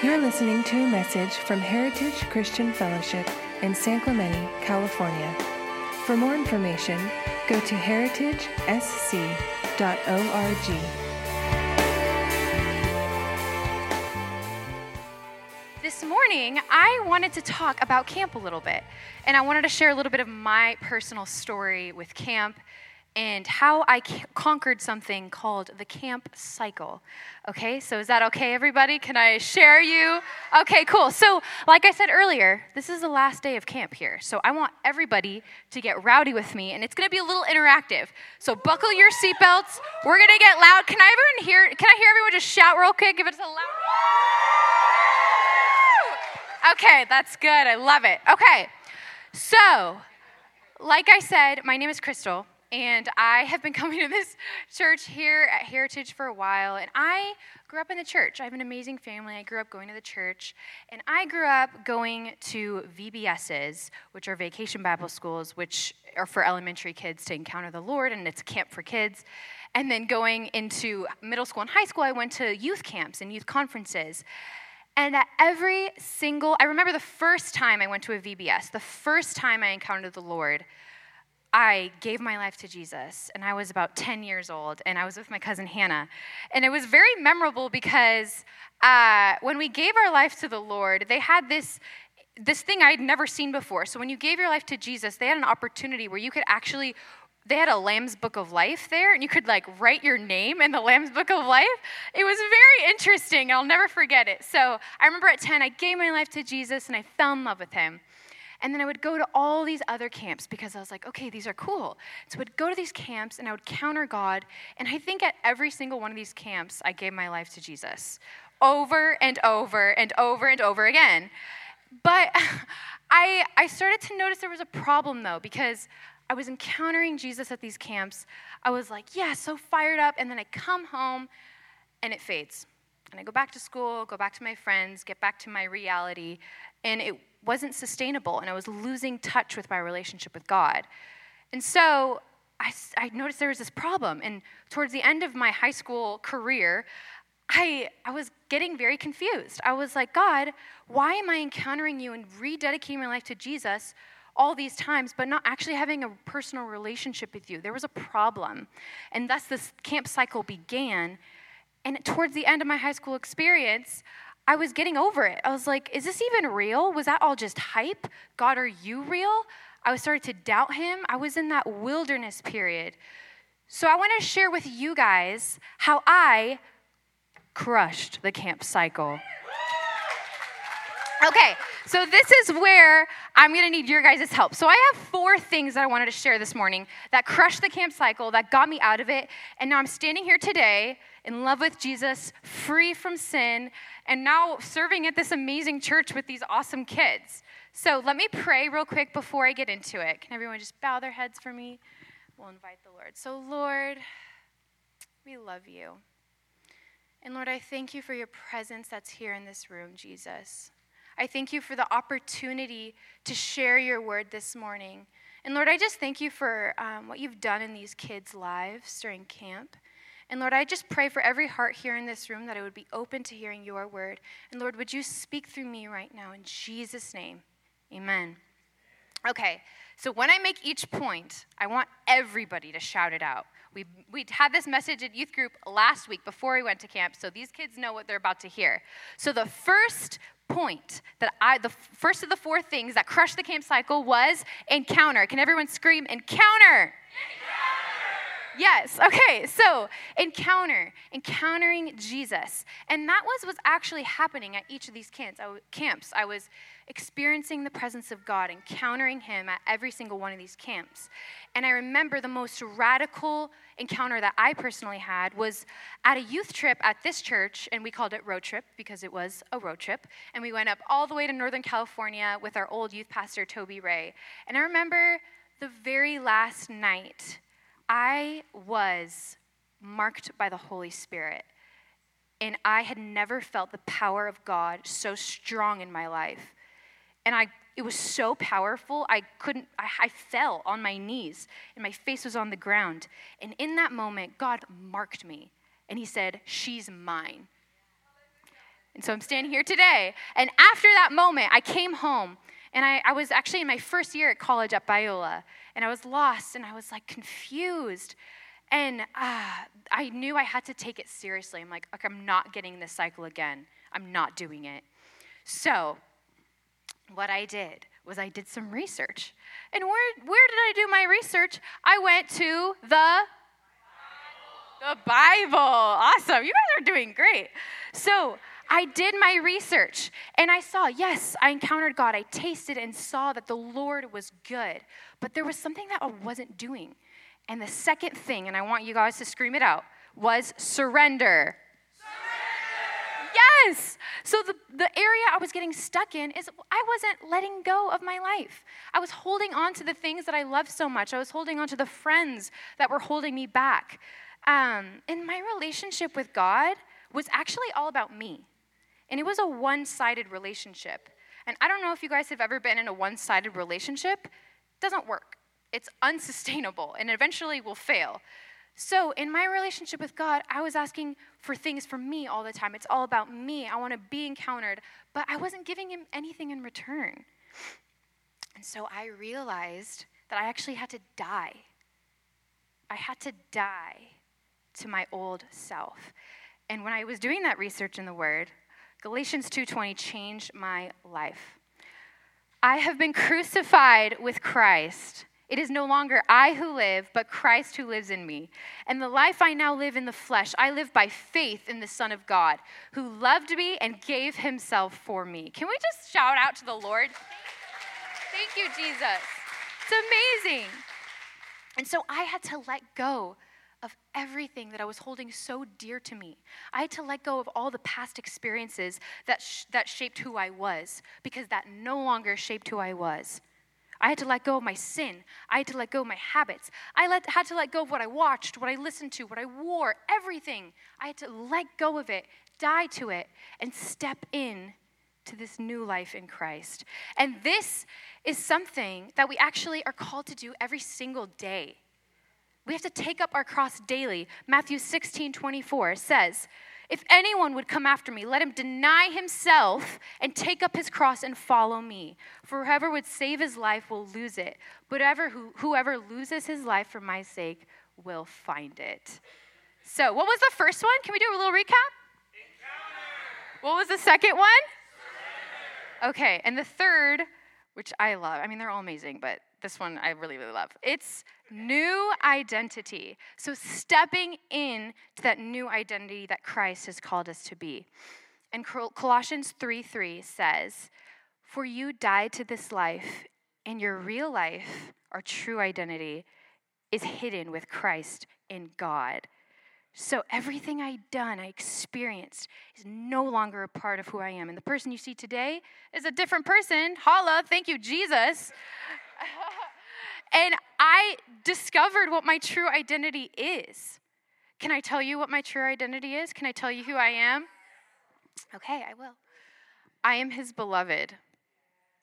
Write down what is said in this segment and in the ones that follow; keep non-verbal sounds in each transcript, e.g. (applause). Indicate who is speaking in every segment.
Speaker 1: You're listening to a message from Heritage Christian Fellowship in San Clemente, California. For more information, go to heritagesc.org.
Speaker 2: This morning, I wanted to talk about camp a little bit, and I wanted to share a little bit of my personal story with camp and how I conquered something called the camp cycle. Okay, so is that okay, everybody? Can I share you? Okay, cool. So, like I said earlier, this is the last day of camp here. So, I want everybody to get rowdy with me, and it's gonna be a little interactive. So, buckle your seatbelts. We're gonna get loud. Can I everyone hear? Can I hear everyone just shout real quick? Give it a loud. Okay, that's good. I love it. Okay, so, like I said, my name is Crystal. And I have been (laughs) coming to this church here at Heritage for a while. And I grew up in the church. I have an amazing family. I grew up going to the church. And I grew up going to VBSs, which are vacation Bible schools, which are for elementary kids to encounter the Lord, and it's a camp for kids. And then going into middle school and high school, I went to youth camps and youth conferences. And at every single, I remember the first time I went to a VBS, the first time I encountered the Lord I gave my life to Jesus, and I was about 10 years old, and I was with my cousin Hannah. And it was very memorable because uh, when we gave our life to the Lord, they had this, this thing I had never seen before. So when you gave your life to Jesus, they had an opportunity where you could actually they had a Lamb's Book of Life there, and you could like write your name in the Lamb's Book of Life. It was very interesting. I'll never forget it. So I remember at 10, I gave my life to Jesus and I fell in love with him. And then I would go to all these other camps because I was like, okay, these are cool. So I would go to these camps and I would counter God. And I think at every single one of these camps, I gave my life to Jesus over and over and over and over again. But (laughs) I, I started to notice there was a problem though, because I was encountering Jesus at these camps. I was like, yeah, so fired up. And then I come home and it fades. And I go back to school, go back to my friends, get back to my reality. And it wasn't sustainable and I was losing touch with my relationship with God. And so I, I noticed there was this problem. And towards the end of my high school career, I, I was getting very confused. I was like, God, why am I encountering you and rededicating my life to Jesus all these times, but not actually having a personal relationship with you? There was a problem. And thus, this camp cycle began. And towards the end of my high school experience, I was getting over it. I was like, is this even real? Was that all just hype? God, are you real? I starting to doubt him. I was in that wilderness period. So I want to share with you guys how I crushed the camp cycle. Okay, so this is where I'm gonna need your guys' help. So I have four things that I wanted to share this morning that crushed the camp cycle, that got me out of it, and now I'm standing here today in love with Jesus, free from sin, and now serving at this amazing church with these awesome kids. So let me pray real quick before I get into it. Can everyone just bow their heads for me? We'll invite the Lord. So, Lord, we love you. And Lord, I thank you for your presence that's here in this room, Jesus. I thank you for the opportunity to share your word this morning. And Lord, I just thank you for um, what you've done in these kids' lives during camp. And Lord, I just pray for every heart here in this room that it would be open to hearing your word. And Lord, would you speak through me right now in Jesus' name? Amen. Okay, so when I make each point, I want everybody to shout it out. We we had this message at youth group last week before we went to camp, so these kids know what they're about to hear. So the first point that I, the first of the four things that crushed the camp cycle was encounter. Can everyone scream encounter? Yes. Okay. So, encounter, encountering Jesus. And that was what's actually happening at each of these camps. I, camps. I was experiencing the presence of God, encountering Him at every single one of these camps. And I remember the most radical encounter that I personally had was at a youth trip at this church, and we called it Road Trip because it was a road trip. And we went up all the way to Northern California with our old youth pastor, Toby Ray. And I remember the very last night, I was marked by the Holy Spirit. And I had never felt the power of God so strong in my life. And I, it was so powerful, I couldn't, I, I fell on my knees and my face was on the ground. And in that moment, God marked me and He said, She's mine. And so I'm standing here today. And after that moment, I came home and I, I was actually in my first year at college at Biola. And I was lost and I was like confused. And uh, I knew I had to take it seriously. I'm like, okay, I'm not getting this cycle again. I'm not doing it. So, what I did was I did some research. And where, where did I do my research? I went to the the Bible. Awesome. You guys are doing great. So, I did my research and I saw, yes, I encountered God. I tasted and saw that the Lord was good. But there was something that I wasn't doing. And the second thing, and I want you guys to scream it out, was surrender. surrender. Yes. So the, the area I was getting stuck in is I wasn't letting go of my life. I was holding on to the things that I loved so much. I was holding on to the friends that were holding me back. Um, and my relationship with God was actually all about me. And it was a one sided relationship. And I don't know if you guys have ever been in a one sided relationship, it doesn't work it's unsustainable and eventually will fail. So, in my relationship with God, I was asking for things for me all the time. It's all about me. I want to be encountered, but I wasn't giving him anything in return. And so I realized that I actually had to die. I had to die to my old self. And when I was doing that research in the word, Galatians 2:20 changed my life. I have been crucified with Christ. It is no longer I who live, but Christ who lives in me. And the life I now live in the flesh, I live by faith in the Son of God, who loved me and gave himself for me. Can we just shout out to the Lord? Thank you, Jesus. It's amazing. And so I had to let go of everything that I was holding so dear to me. I had to let go of all the past experiences that, sh- that shaped who I was because that no longer shaped who I was. I had to let go of my sin. I had to let go of my habits. I let, had to let go of what I watched, what I listened to, what I wore, everything. I had to let go of it, die to it, and step in to this new life in Christ. And this is something that we actually are called to do every single day. We have to take up our cross daily. Matthew 16 24 says, if anyone would come after me, let him deny himself and take up his cross and follow me. For whoever would save his life will lose it, but whoever, whoever loses his life for my sake will find it. So, what was the first one? Can we do a little recap? Encounter. What was the second one? Surrender. Okay, and the third, which I love, I mean, they're all amazing, but this one I really, really love. It's new identity. So stepping in to that new identity that Christ has called us to be. And Colossians 3 3 says, For you died to this life, and your real life, our true identity, is hidden with Christ in God. So everything I'd done, I experienced, is no longer a part of who I am. And the person you see today is a different person. Holla, thank you, Jesus. (laughs) and I discovered what my true identity is. Can I tell you what my true identity is? Can I tell you who I am? Okay, I will. I am his beloved.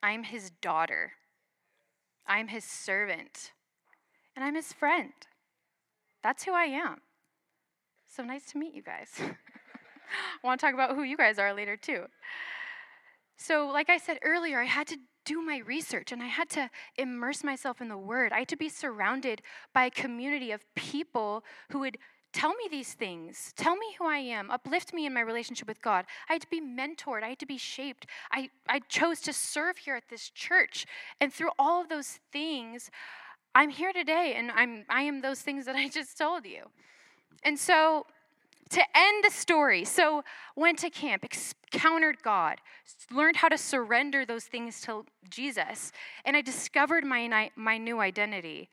Speaker 2: I am his daughter. I am his servant. And I'm his friend. That's who I am. So nice to meet you guys. I want to talk about who you guys are later, too. So, like I said earlier, I had to do my research and I had to immerse myself in the Word. I had to be surrounded by a community of people who would tell me these things, tell me who I am, uplift me in my relationship with God. I had to be mentored, I had to be shaped. I, I chose to serve here at this church. And through all of those things, I'm here today and I'm, I am those things that I just told you. And so to end the story, so went to camp, encountered God, learned how to surrender those things to Jesus, and I discovered my, my new identity.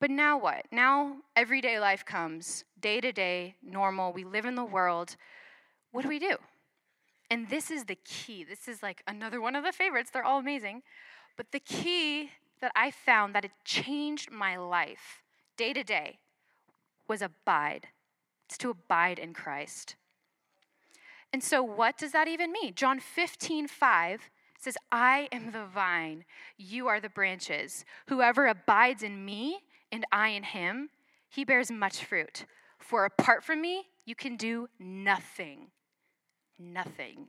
Speaker 2: But now what? Now everyday life comes, day to day, normal. We live in the world. What do we do? And this is the key. This is like another one of the favorites. They're all amazing. But the key that I found that it changed my life day to day was abide. It's to abide in Christ. And so, what does that even mean? John 15, 5 says, I am the vine, you are the branches. Whoever abides in me and I in him, he bears much fruit. For apart from me, you can do nothing. Nothing.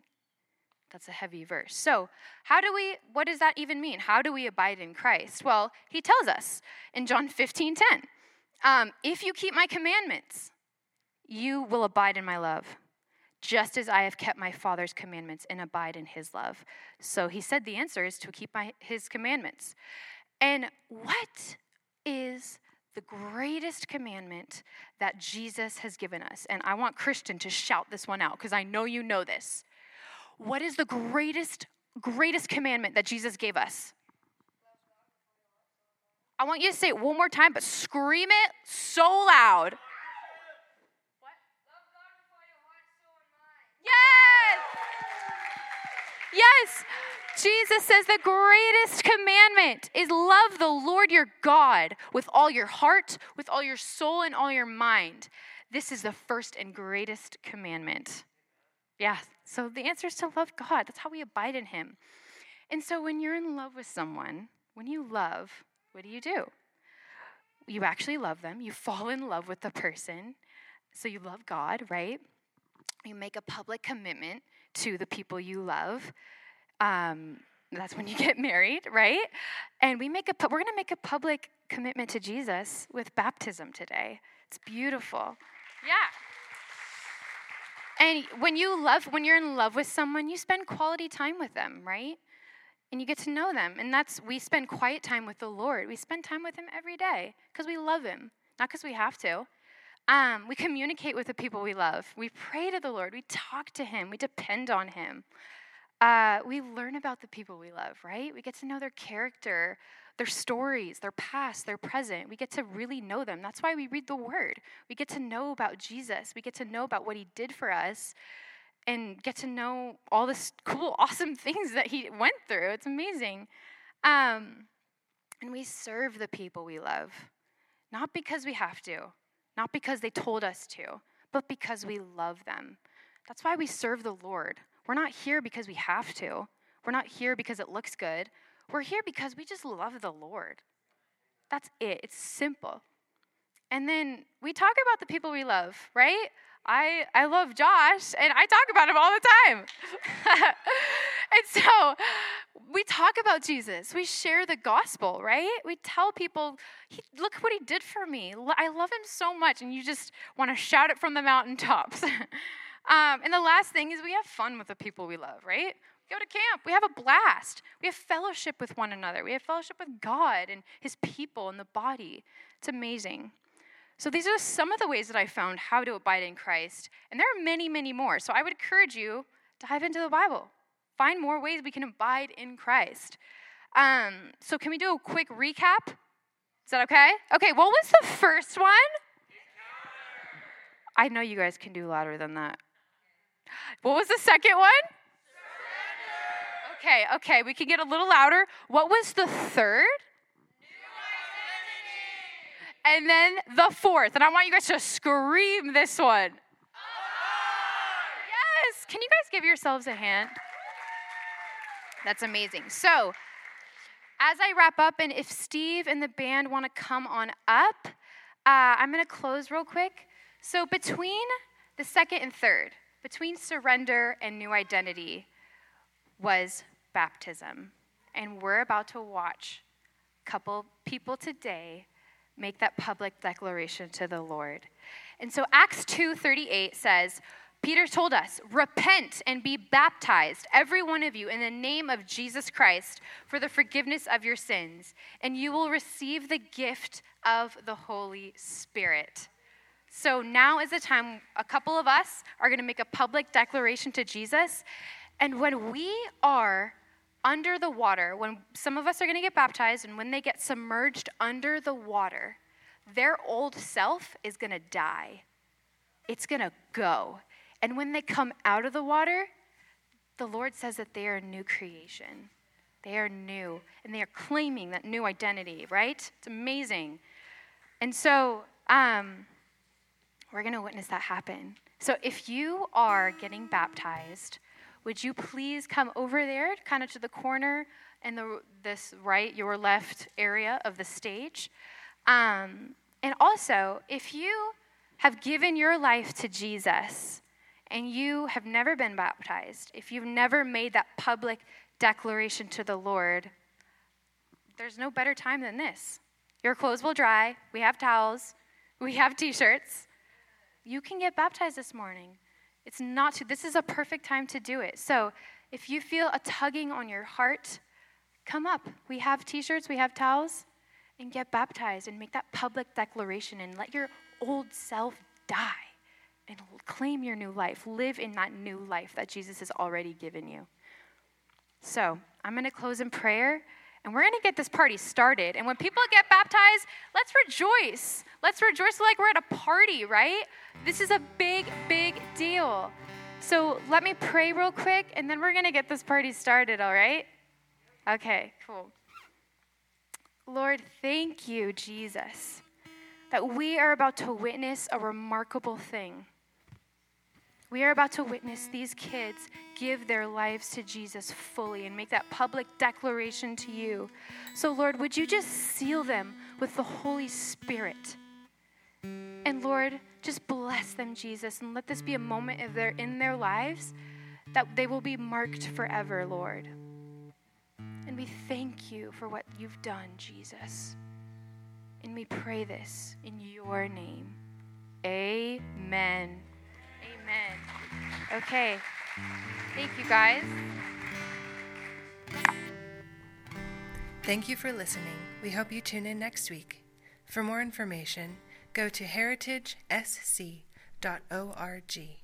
Speaker 2: That's a heavy verse. So, how do we, what does that even mean? How do we abide in Christ? Well, he tells us in John 15 10, um, if you keep my commandments, you will abide in my love, just as I have kept my Father's commandments and abide in his love. So he said the answer is to keep my, his commandments. And what is the greatest commandment that Jesus has given us? And I want Christian to shout this one out because I know you know this. What is the greatest, greatest commandment that Jesus gave us? I want you to say it one more time, but scream it so loud. Yes! Yes! Jesus says the greatest commandment is love the Lord your God with all your heart, with all your soul, and all your mind. This is the first and greatest commandment. Yeah, so the answer is to love God. That's how we abide in Him. And so when you're in love with someone, when you love, what do you do? You actually love them, you fall in love with the person. So you love God, right? You make a public commitment to the people you love. Um, that's when you (laughs) get married, right? And we make a we're going to make a public commitment to Jesus with baptism today. It's beautiful. Yeah. And when you love when you're in love with someone, you spend quality time with them, right? And you get to know them. And that's we spend quiet time with the Lord. We spend time with him every day because we love him, not because we have to. Um, we communicate with the people we love. We pray to the Lord. We talk to him. We depend on him uh, we learn about the people we love, right? We get to know their character, their stories, their past, their present. We get to really know them. That's why we read the Word. We get to know about Jesus. We get to know about what He did for us and get to know all this cool, (laughs) awesome things that He went through. It's amazing. Um, and we serve the people we love, not because we have to, not because they told us to, but because we love them. That's why we serve the Lord. We're not here because we have to. We're not here because it looks good. We're here because we just love the Lord. That's it. It's simple. And then we talk about the people we love, right? I, I love Josh and I talk about him all the time. (laughs) and so we talk about Jesus. We share the gospel, right? We tell people, look what he did for me. I love him so much. And you just want to shout it from the mountaintops. (laughs) Um, and the last thing is we have fun with the people we love, right? We go to camp, we have a blast. We have fellowship with one another. We have fellowship with God and His people and the body. It's amazing. So, these are some of the ways that I found how to abide in Christ. And there are many, many more. So, I would encourage you to dive into the Bible, find more ways we can abide in Christ. Um, so, can we do a quick recap? Is that okay? Okay, what was the first one? I know you guys can do louder than that. What was the second one? Okay, okay, we can get a little louder. What was the third? And then the fourth. And I want you guys to scream this one. Yes. Can you guys give yourselves a hand? That's amazing. So, as I wrap up, and if Steve and the band want to come on up, uh, I'm going to close real quick. So, between the second and third, between surrender and new identity was baptism. And we're about to watch a couple people today make that public declaration to the Lord. And so Acts 2:38 says, Peter told us, Repent and be baptized, every one of you, in the name of Jesus Christ for the forgiveness of your sins, and you will receive the gift of the Holy Spirit. So now is the time, a couple of us are going to make a public declaration to Jesus. And when we are under the water, when some of us are going to get baptized, and when they get submerged under the water, their old self is going to die. It's going to go. And when they come out of the water, the Lord says that they are a new creation. They are new, and they are claiming that new identity, right? It's amazing. And so, um, we're going to witness that happen. So if you are getting baptized, would you please come over there, kind of to the corner in the this right, your left area of the stage? Um, and also, if you have given your life to Jesus and you have never been baptized, if you've never made that public declaration to the Lord, there's no better time than this. Your clothes will dry. We have towels. We have t shirts. You can get baptized this morning. It's not too, this is a perfect time to do it. So if you feel a tugging on your heart, come up. We have t shirts, we have towels, and get baptized and make that public declaration and let your old self die and claim your new life. Live in that new life that Jesus has already given you. So I'm going to close in prayer. And we're going to get this party started. And when people get baptized, let's rejoice. Let's rejoice like we're at a party, right? This is a big, big deal. So let me pray real quick, and then we're going to get this party started, all right? Okay, cool. Lord, thank you, Jesus, that we are about to witness a remarkable thing. We are about to witness these kids give their lives to Jesus fully and make that public declaration to you. So, Lord, would you just seal them with the Holy Spirit? And Lord, just bless them, Jesus, and let this be a moment of their, in their lives that they will be marked forever, Lord. And we thank you for what you've done, Jesus. And we pray this in your name. Amen. Amen. Okay. Thank you, guys.
Speaker 1: Thank you for listening. We hope you tune in next week. For more information, go to heritagesc.org.